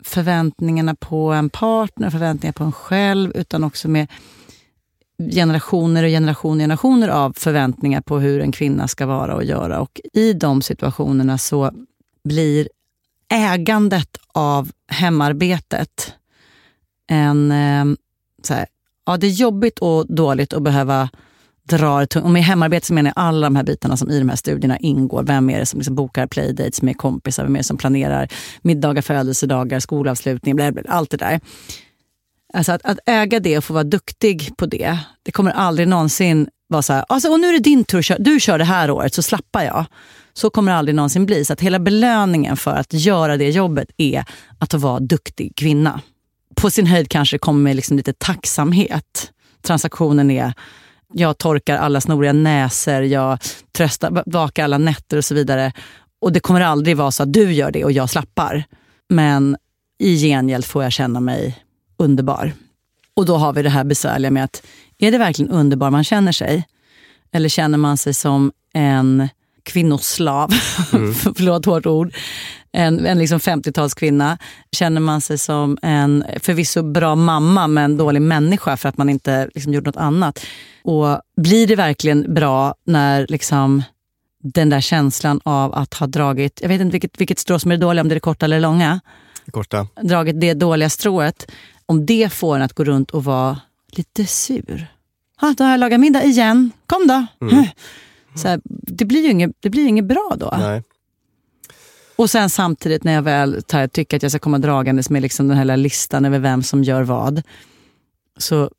förväntningarna på en partner, förväntningar på en själv, utan också med generationer och generationer, generationer av förväntningar på hur en kvinna ska vara och göra. Och I de situationerna så blir ägandet av hemarbetet en... Eh, så här, ja, det är jobbigt och dåligt att behöva drar tungt. Och med hemarbete så menar jag alla de här bitarna som i de här studierna ingår. Vem är det som liksom bokar playdates med kompisar? Vem är det som planerar middagar, födelsedagar, skolavslutningar, bla bla, allt det där. Alltså att, att, äga det och få vara duktig på det, det kommer aldrig någonsin vara så här, alltså, och nu är det din tur, du kör det här året så slappar jag. Så kommer det aldrig någonsin bli. Så att hela belöningen för att göra det jobbet är att vara duktig kvinna. På sin höjd kanske det kommer med liksom lite tacksamhet. Transaktionen är jag torkar alla snoriga näsor, jag tröstar, vakar alla nätter och så vidare. Och det kommer aldrig vara så att du gör det och jag slappar. Men i gengäld får jag känna mig underbar. Och då har vi det här besvärliga med att, är det verkligen underbar man känner sig? Eller känner man sig som en kvinnoslav, mm. förlåt hårt ord, en, en liksom 50-talskvinna. Känner man sig som en förvisso bra mamma men dålig människa för att man inte liksom gjort något annat. Och blir det verkligen bra när liksom den där känslan av att ha dragit, jag vet inte vilket, vilket strå som är det dåliga, om det är det korta eller det långa. Korta. Dragit det dåliga strået. Om det får en att gå runt och vara lite sur. Ah, då har jag lagat middag igen. Kom då. Mm. Så här, det blir ju inget, det blir inget bra då. Nej. Och sen samtidigt när jag väl tar, tycker att jag ska komma dragandes med liksom den här listan över vem som gör vad. Så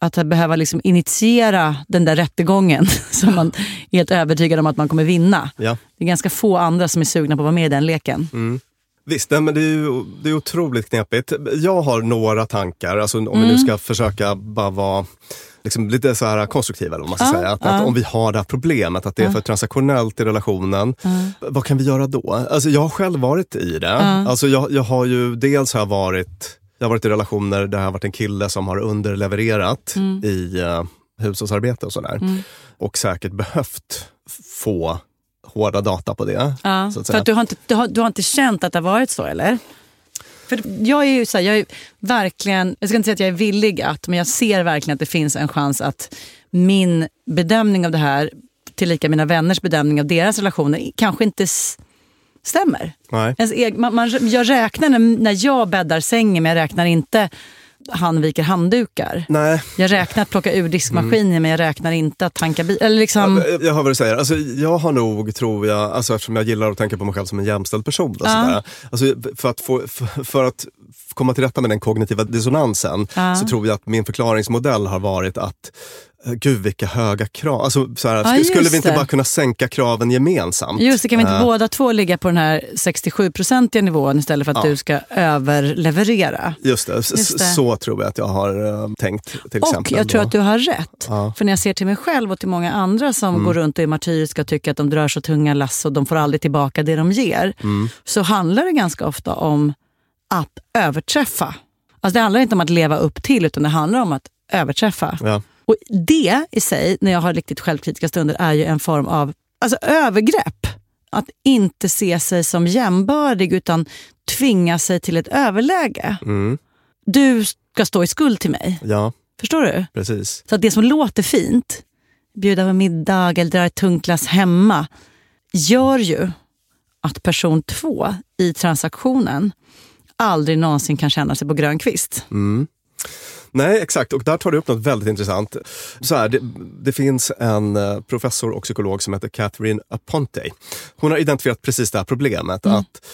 att behöva liksom initiera den där rättegången som man är helt övertygad om att man kommer vinna. Ja. Det är ganska få andra som är sugna på att vara med i den leken. Mm. Visst, men det är ju det är otroligt knepigt. Jag har några tankar, alltså, om Mm. vi nu ska försöka bara vara liksom, lite så här konstruktiva. Eller man ska Ja, säga. Att, ja. att om vi har det här problemet, att det är för transaktionellt i relationen. Mm. Vad kan vi göra då? Alltså, jag har själv varit i det. Alltså, jag, jag har ju dels har varit jag har varit i relationer där jag har varit en kille som har underlevererat Mm. i uh, hushållsarbete och sådär. Mm. Och säkert behövt få hårda data på det. Ja, att för att du, har inte, du, har, du har inte känt att det har varit så, eller? För jag är ju så här, jag är verkligen, jag ska inte säga att jag är villig att, men jag ser verkligen att det finns en chans att min bedömning av det här, tillika mina vänners bedömning av deras relationer, kanske inte stämmer. Nej. Ens eg, man, man, jag räknar när, när jag bäddar sängen, men jag räknar inte han viker handdukar. Nej. Jag räknar att plocka ur diskmaskinen, men jag räknar inte att tanka bil. Eller liksom, Ja, Jag hör vad du säger. Alltså, jag har nog, tror jag, alltså, eftersom jag gillar att tänka på mig själv som en jämställd person. Ja. alltså, för, att få, för, för att komma till rätta med den kognitiva dissonansen Ja. så tror jag att min förklaringsmodell har varit att Gud vilka höga krav. Alltså, såhär, Ja, sk- skulle vi inte det. bara kunna sänka kraven gemensamt? Just det, kan vi inte Eh, båda två ligga på den här 67-procentiga nivån istället för att Ja. du ska överleverera? Just det, Just det. så tror jag att jag har eh, tänkt till Och exempel. jag tror att du har rätt. Ja. För när jag ser till mig själv och till många andra som Mm. går runt och är martyriska och tycker att de drar så tunga lass och de får aldrig tillbaka det de ger. Mm. Så handlar det ganska ofta om att överträffa. Alltså det handlar inte om att leva upp till utan det handlar om att överträffa. Ja. Och det i sig, när jag har riktigt självkritiska stunder, är ju en form av alltså, övergrepp. Att inte se sig som jämbördig utan tvinga sig till ett överläge. Mm. Du ska stå i skuld till mig. Ja, Förstår du? precis. Så att det som låter fint, bjuda på middag eller dra ett tungt glass hemma, gör ju att person två i transaktionen aldrig någonsin kan känna sig på grön kvist. Mm. Nej, exakt. Och där tar du upp något väldigt intressant. Så här, det, det finns en eh, professor och psykolog som heter Catherine Aponte. Hon har identifierat precis det här problemet. att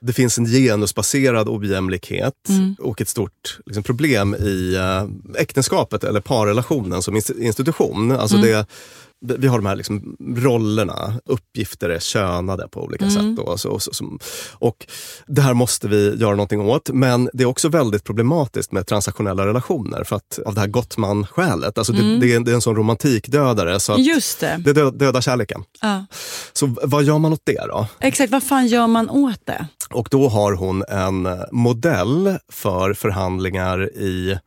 det finns en genusbaserad ojämlikhet Mm. och ett stort liksom, problem i eh, äktenskapet eller parrelationen som inst- institution. Alltså Mm. det, vi har de här liksom, rollerna, uppgifter är könade på olika Mm. sätt. Och, så, och, så, och det här måste vi göra någonting åt. Men det är också väldigt problematiskt med transaktionella relationer för att, av det här Gottman-skälet. Alltså Mm. det, det, är, det är en sån romantikdödare så Just det. det dö, dödar kärleken. Ja. Så vad gör man åt det då? Exakt, vad fan gör man åt det? Och då har hon en modell för förhandlingar i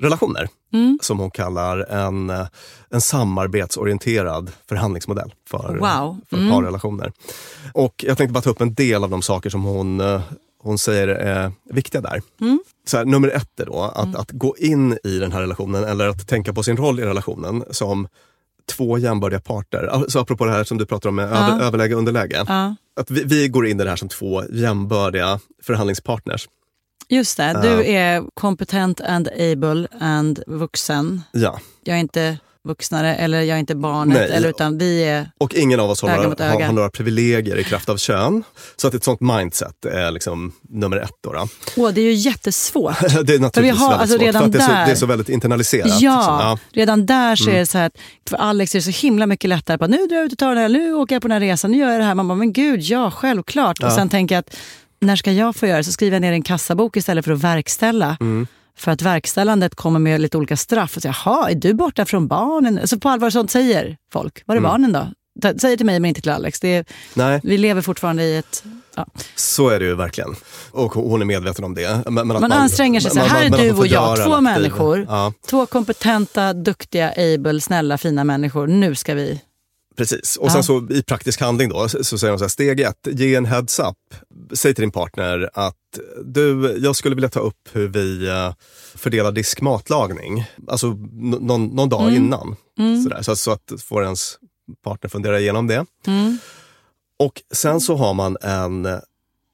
relationer. Mm. Som hon kallar en, eh, en samarbetsorienterad förhandlingsmodell för, Wow. för Mm. parrelationer. Och jag tänkte bara ta upp en del av de saker som hon, eh, hon säger är viktiga där. Mm. Så här, nummer ett är då att, att gå in i den här relationen eller att tänka på sin roll i relationen som två jämbördiga parter. Så apropå det här som du pratar om med Ja. över, överläge och underläge. Ja. Att vi, vi går in i det här som två jämbördiga förhandlingspartners. Just det, Ja. du är kompetent and able and vuxen. Ja. Jag är inte vuxnare eller jag är inte barnet, Nej. eller, utan vi är... Och ingen av oss har några, har, har några privilegier i kraft av kön. Så att ett sånt mindset är liksom nummer ett. Då, då. Åh, det är ju jättesvårt. Det är naturligtvis har- väldigt alltså svårt, redan för att det är, så, där- det är så väldigt internaliserat. Ja, liksom. redan där så är Mm. det så här att för Alex är det så himla mycket lättare att nu drar jag ut och tar den här, nu åker jag på den här resan, nu gör jag det här. Man bara, men gud, ja, självklart. Ja. Och sen tänker jag att när ska jag få göra det? Så skriver jag ner en kassabok istället för att verkställa. Mm. För att verkställandet kommer med lite olika straff. Och så, Jaha, är du borta från barnen? Så på allvar sånt säger folk. Var är Mm. barnen då? Säger till mig men inte till Alex. Det är, Nej, vi lever fortfarande i ett... Ja. så är det ju verkligen. Och hon är medveten om det. Men, men Man anstränger sig. Så här är du och jag, två människor. Ja, Två kompetenta, duktiga, able, snälla, fina människor. Nu ska vi... precis. Och sen så i praktisk handling då, så så säger hon så här, steg ett, ge en heads up. Säg till din partner att du, jag skulle vilja ta upp hur vi eh, fördelar diskmatlagning. Alltså någon, någon dag Mm. innan. Mm. Sådär, så, så att får ens partner fundera igenom det. Mm. Och sen så har man en eh,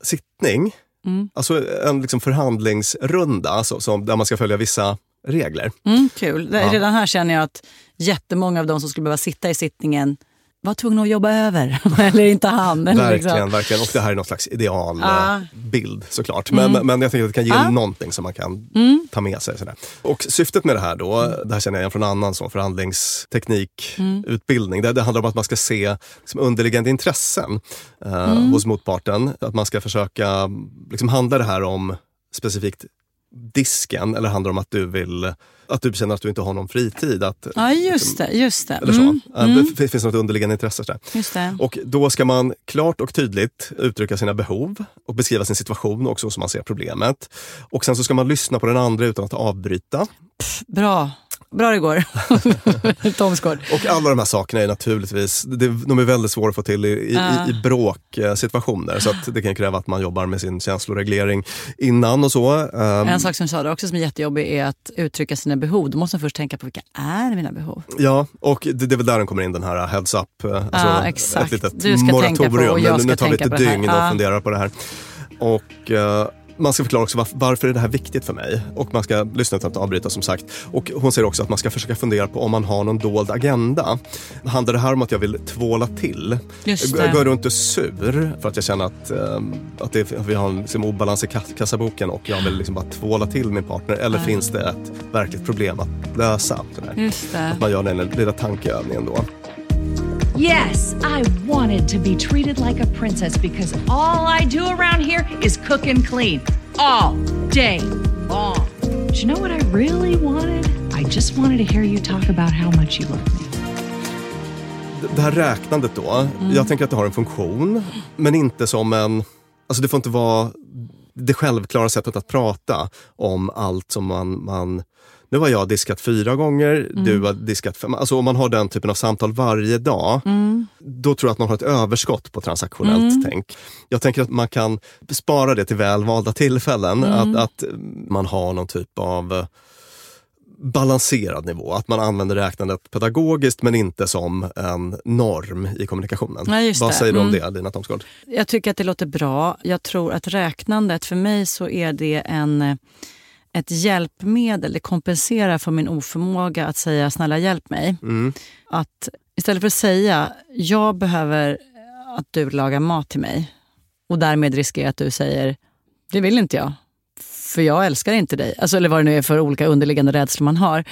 sittning, Mm. alltså en liksom förhandlingsrunda alltså, som, där man ska följa vissa regler. Mm, kul. Ja. Redan här känner jag att jättemånga av de som skulle behöva sitta i sittningen var tvungen att jobba över. eller inte han. Eller Verkligen, liksom. verkligen. Och det här är någon slags Ah. idealbild såklart. Men, Mm. men jag tänker att det kan ge Ah. någonting som man kan Mm. ta med sig. Sådär. Och syftet med det här då, det här känner jag igen från annan sån förhandlingsteknikutbildning. Det, det handlar om att man ska se liksom, underliggande intressen eh, Mm. hos motparten. Att man ska försöka, liksom, handlar det här om specifikt disken eller handlar det om att du vill att du känner att du inte har någon fritid? Att, Ja, just det. Just det. eller så. Mm. Mm. Det finns något underliggande intresse. Sådär. Just det. Och då ska man klart och tydligt uttrycka sina behov och beskriva sin situation också som man ser problemet. Och sen så ska man lyssna på den andra utan att avbryta. Bra. Bra det går. Tomsgård. Och alla de här sakerna är naturligtvis, det, de är väldigt svåra att få till i, i, Ja. i, i bråksituationer. Så att det kan kräva att man jobbar med sin känsloreglering innan och så. Ehm, En sak som du också som är jättejobbig är att uttrycka sina behov. Då måste man först tänka på vilka är mina behov. Ja, och det, det är väl där den kommer in, den här heads up. eh, Alltså exakt. Ett litet Du ska tänka på moratorium. och jag nu, ska nu tar vi tänka ett dygn Ja. och funderar på det här. Och eh, man ska förklara också varför, är det här viktigt för mig. Och man ska lyssna utan att avbryta som sagt. Och hon säger också att man ska försöka fundera på om man har någon dold agenda. Handlar det här om att jag vill tvåla till? Går runt och sur för att jag känner att, eh, att, det, vi har en liksom, obalans i kass- kassaboken och jag vill liksom bara tvåla till min partner. Eller Ja. finns det ett verkligt problem att lösa? Att man gör den lilla tankeövningen då. Yes, I wanted to be treated like a princess because all I do around here is cook and clean all day long. But you know what I really wanted? I just wanted to hear you talk about how much you love me. Det här räknandet då, jag tänker att det har en funktion, men inte som en... Alltså det får inte vara det självklara sättet att prata om allt som man... man nu har jag diskat fyra gånger, du har diskat fem. Alltså om man har den typen av samtal varje dag, då tror jag att man har ett överskott på transaktionellt Mm. tänk. Jag tänker att man kan spara det till välvalda tillfällen. Mm. Att, att man har någon typ av eh, balanserad nivå. Att man använder räknandet pedagogiskt men inte som en norm i kommunikationen. Ja, Vad säger du om Mm. det, Lina Thomsgård? Jag tycker att det låter bra. Jag tror att räknandet, för mig så är det en, eh, ett hjälpmedel. Det kompenserar för min oförmåga att säga snälla hjälp mig. Mm. Att istället för att säga jag behöver att du lagar mat till mig och därmed riskerar att du säger det vill inte jag, för jag älskar inte dig. Alltså, eller vad det nu är för olika underliggande rädslor man har.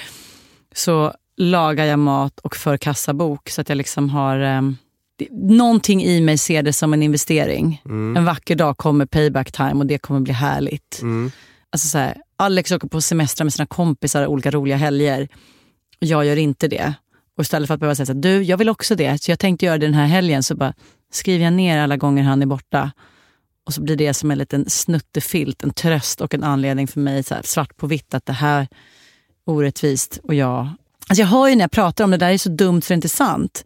Så lagar jag mat och för kassabok så att jag liksom har det- Någonting i mig ser det som en investering. Mm. En vacker dag kommer payback time och det kommer bli härligt. Mm. Alltså så här, Alex åker på semester med sina kompisar olika roliga helger. Jag gör inte det. Och istället för att behöva säga så här, du, jag vill också det, så jag tänkte göra det den här helgen. Så bara skriver jag ner alla gånger han är borta. Och så blir det som en liten snuttefilt, en tröst och en anledning för mig, så här, svart på vitt, att det här är orättvist. Och jag, alltså jag hör ju när jag pratar om det där är så dumt för det är inte sant.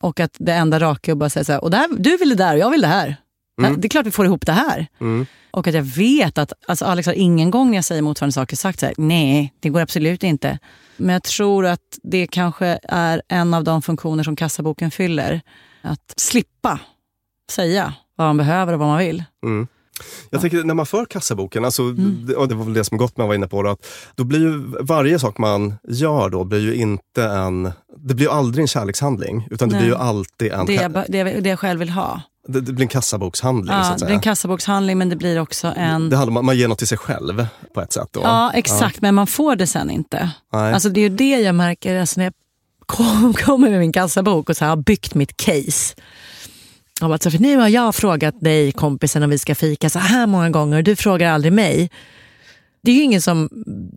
Och att det enda raka är att bara säga så här, och det här, du vill det där och jag vill det här. Mm. Det är klart vi får ihop det här. Mm. Och att jag vet att alltså Alex har ingen gång när jag säger motsvarande saker sagt så här, nej, det går absolut inte. Men jag tror att det kanske är en av de funktioner som kassaboken fyller. Att slippa säga vad man behöver och vad man vill. Mm. Jag tänker när man för kassaboken, alltså, Mm. det, och det var väl det som Gottman var inne på, då, att då blir ju varje sak man gör då blir ju inte en, det blir aldrig en kärlekshandling, utan det Nej. blir ju alltid en, Det jag, det, jag- det jag själv vill ha. Det, det blir en kassabokshandling. så Ja, att det säga. blir en kassabokshandling men det blir också en... Det handlar att man ger något till sig själv på ett sätt. Då. Ja, exakt. Men man får det sen inte. Nej. Alltså det är ju det jag märker alltså när jag kom, kommer med min kassabok och så här, har byggt mitt case. Om att, så för nu har jag frågat dig kompisen om vi ska fika så här många gånger och du frågar aldrig mig. Det är ju ingen som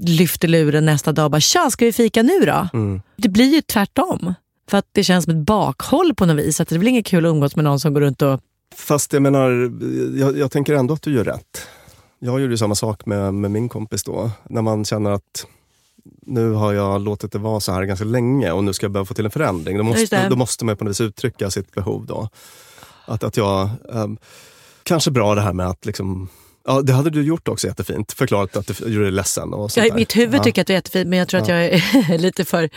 lyfter luren nästa dag och bara “tja, ska vi fika nu då?” Mm. Det blir ju tvärtom. För att det känns som ett bakhåll på något vis. Att det blir inget kul att umgås med någon som går runt och... Fast jag menar, jag, jag tänker ändå att du gör rätt. Jag gjorde ju samma sak med, med min kompis då. När man känner att nu har jag låtit det vara så här ganska länge och nu ska jag börja få till en förändring. Då måste, då måste man på något vis uttrycka sitt behov då. Att, att jag, ehm, kanske bra det här med att liksom, ja det hade du gjort också jättefint. Förklarat att du gjorde dig ledsen och sånt där. mitt huvud Ja. tycker att det är jättefint men jag tror att Ja. jag är lite för...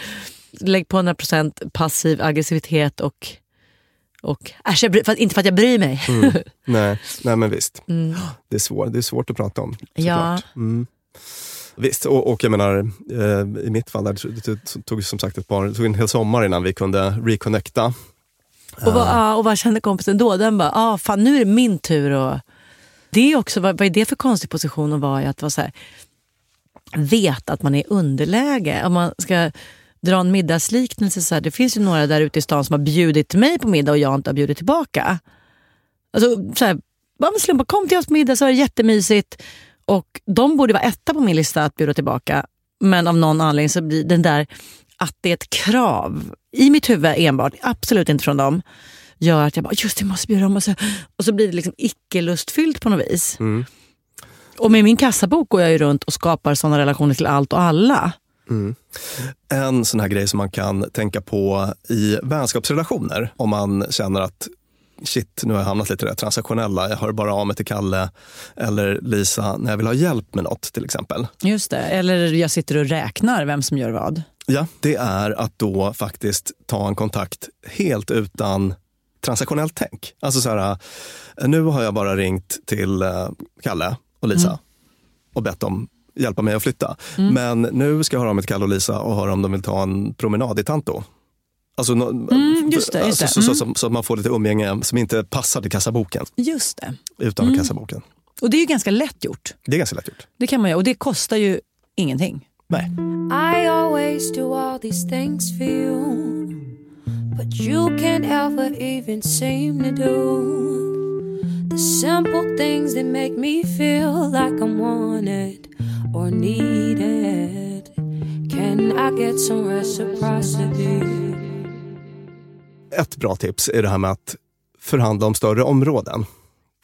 Lägg på 100% passiv aggressivitet och... och äsch, jag bry, för, inte för att jag bryr mig. Mm. Nej, nej men visst. Mm. Det, är svår, det är svårt att prata om. Ja. Mm. Visst, och, och jag menar eh, i mitt fall, där, det tog- som sagt ett par, tog en hel sommar innan vi kunde reconnecta. Och, vad, ja, och vad kände kompisen då? Den bara, ah, fan nu är det min tur. Och det är också, vad, vad är det för konstig position att vara i? Att vara så här, veta att man är i underläge. Om man ska dra en middagsliknelse, så här, det finns ju några där ute i stan som har bjudit mig på middag och jag inte har bjudit tillbaka. Alltså, så här, bara slumpa, kom till oss på middag så är det jättemysigt. Och de borde vara etta på min lista att bjuda tillbaka. Men av någon anledning så blir den där att det är ett krav i mitt huvud enbart, absolut inte från dem, gör att jag bara, just det, måste bjuda dem. Och så, och så blir det liksom icke-lustfyllt på något vis. Mm. Och med min kassabok går jag ju runt och skapar sådana relationer till allt och alla. Mm. En sån här grej som man kan tänka på i vänskapsrelationer, om man känner att shit, nu har jag hamnat lite i det transaktionella. Jag hör bara av mig till Kalle eller Lisa när jag vill ha hjälp med något till exempel. Just det, eller jag sitter och räknar vem som gör vad. Ja, det är att då faktiskt ta en kontakt helt utan transaktionellt tänk. Alltså så här, nu har jag bara ringt till eh, Kalle och Lisa mm. och bett dem hjälpa mig att flytta. Mm. Men nu ska jag höra mig till Kalle och Lisa och höra om de vill ta en promenad i Tanto. Alltså, mm, just det, just det. Alltså, så, så, så, att man får lite umgänge som inte passar till kassaboken. Just det. Utanför mm. kassaboken. Och det är ju ganska lätt gjort. Det är ganska lätt gjort. Det kan man göra och det kostar ju ingenting. Nej. I always do all these things for you But you can't ever even seem to do The simple things that make me feel like I'm wanted or needed Can I get some reciprocity? Ett bra tips är det här med att förhandla om större områden.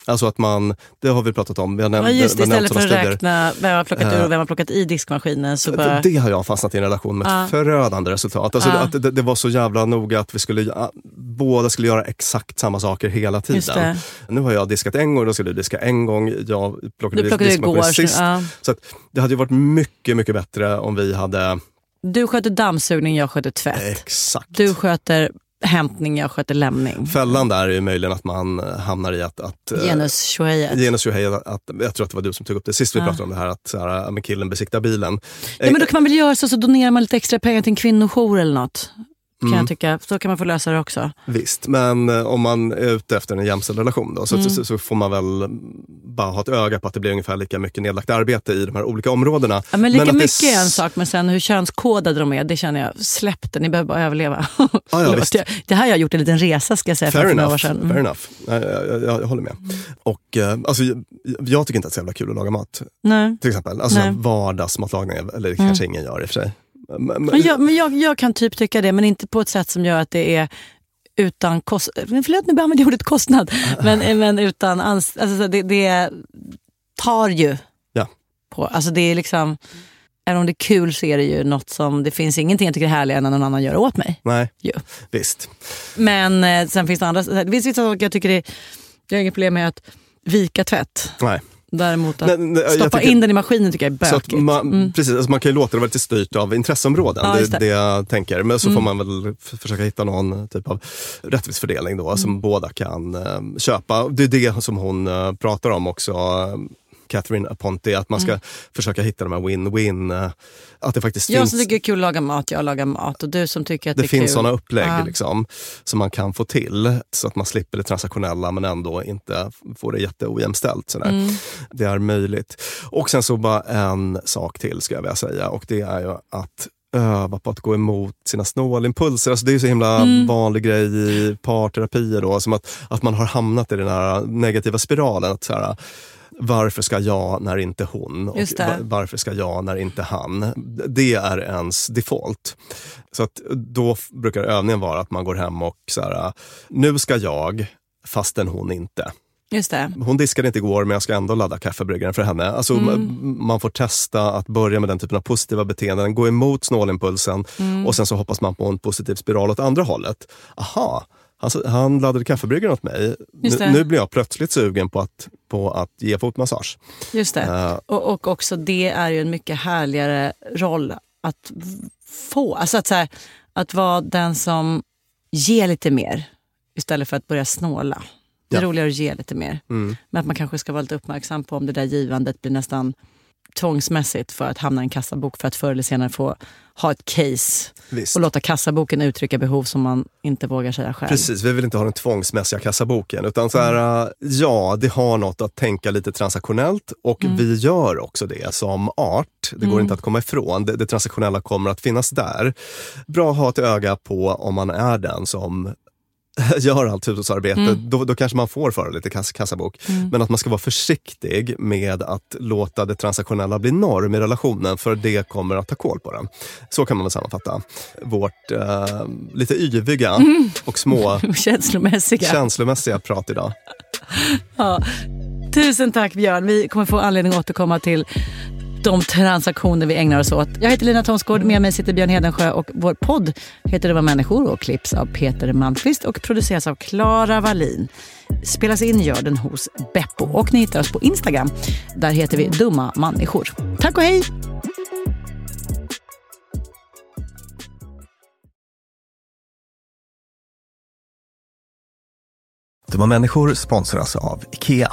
Alltså att man, det har vi pratat om. Vi har nämnt, ja, just det, istället för att räkna vem har plockat ur och vem har plockat i diskmaskinen. Så bara... Det har jag fastnat i en relation med ja. ett förödande resultat. Alltså ja. att det, det, var så jävla noga att vi skulle, båda skulle göra exakt samma saker hela tiden. Nu har jag diskat en gång, då ska du diska en gång. Jag plockade, du plockade igår, sist. Så, så det hade ju varit mycket, mycket bättre om vi hade du sköter dammsugning, jag sköter tvätt. Exakt. Du sköter hämtning, jag sköter lämning. Fällan där är möjligen att man hamnar i att... att eh, genus tjohejet. Genus jag tror att det var du som tog upp det sist vi ja. pratade om det här, att så här, men killen besiktar bilen. Ja, men då kan man väl göra så, så donerar man lite extra pengar till en kvinnojour eller något. Kan mm. jag tycka. Så kan man få lösa det också. Visst, men eh, om man är ute efter en jämställd relation då, så, mm. så, så, får man väl bara ha ett öga på att det blir ungefär lika mycket nedlagt arbete i de här olika områdena. Ja, men lika men mycket är en sak, men sen hur könskodade de är, det känner jag, släpp det, ni behöver bara överleva. Ah, ja, det här har jag gjort en liten resa ska jag säga fair för enough, några år sedan. Mm. Fair enough, jag, jag, jag, jag håller med. Och, eh, alltså, jag, tycker inte att det är så jävla kul att laga mat. Nej. Till exempel, alltså vardagsmatlagning, eller det mm. kanske ingen gör i och för sig. Men, jag, men jag, jag kan typ tycka det, men inte på ett sätt som gör att det är utan kostnad. Förlåt, nu använder jag ordet kostnad. Men, men utan alltså, det, det tar ju. Ja. På, alltså det är liksom, även om det är kul så är det ju något som, det finns ingenting jag tycker är härligare än när någon annan gör åt mig. Nej, jo. visst. Men eh, sen finns det andra, det finns vissa saker jag tycker det, jag har inget problem med att vika tvätt. Nej. Däremot att nej, nej, stoppa in den i maskinen tycker jag är bökigt. Man, mm. Precis, alltså man kan ju låta det vara lite styrt av intresseområden. Ja, det är det jag tänker. Men så mm. får man väl försöka hitta någon typ av rättvis fördelning då, mm. som båda kan uh, köpa. Det är det som hon uh, pratar om också. Catherine Aponte, att man ska mm. försöka hitta de här win-win. Eh, att det faktiskt jag finns... som tycker det är kul att laga mat, jag lagar mat. Och du som tycker att det, det är finns sådana upplägg ja. liksom, som man kan få till. Så att man slipper det transaktionella men ändå inte får det jätteojämställt. Mm. Det är möjligt. Och sen så bara en sak till ska jag vilja säga och det är ju att öva på att gå emot sina snålimpulser. Alltså det är ju så himla mm. vanlig grej i parterapier då, som att, att man har hamnat i den här negativa spiralen. Att så här, varför ska jag när inte hon? Och varför ska jag när inte han? Det är ens default. Så att då brukar övningen vara att man går hem och så här, nu ska jag, fastän hon inte. Just det. Hon diskade inte igår men jag ska ändå ladda kaffebryggaren för henne. Alltså, mm. Man får testa att börja med den typen av positiva beteenden, gå emot snålimpulsen mm. och sen så hoppas man på en positiv spiral åt andra hållet. Aha, han, han laddade kaffebryggaren åt mig. Nu, nu, blir jag plötsligt sugen på att, på att ge fotmassage. Just det. Uh, och, och också det är ju en mycket härligare roll att få. Alltså att, så här, att vara den som ger lite mer istället för att börja snåla. Det är ja. roligare att ge lite mer. Mm. Men att man kanske ska vara lite uppmärksam på om det där givandet blir nästan tvångsmässigt för att hamna i en kassabok för att förr eller senare få ha ett case Visst. och låta kassaboken uttrycka behov som man inte vågar säga själv. Precis, vi vill inte ha den tvångsmässiga kassaboken. Utan så här, äh, ja, det har något att tänka lite transaktionellt och Mm. vi gör också det som art. Det går Mm. inte att komma ifrån. Det, det transaktionella kommer att finnas där. Bra att ha ett öga på om man är den som gör allt hushållsarbete, Mm. då, då kanske man får föra lite kass, kassabok. Mm. Men att man ska vara försiktig med att låta det transaktionella bli norm i relationen, för det kommer att ta koll på den. Så kan man väl sammanfatta vårt eh, lite yviga Mm. och små Känslomässiga. känslomässiga prat idag. Ja. Tusen tack Björn. Vi kommer få anledning att återkomma till de transaktioner vi ägnar oss åt. Jag heter Lina Thomsgård, med mig sitter Björn Hedensjö och vår podd heter Det var människor och klipps av Peter Malmqvist och produceras av Klara Wallin. Spelas in gör den hos Beppo och ni hittar oss på Instagram. Där heter vi Dumma människor. Tack och hej! Dumma människor sponsras av IKEA.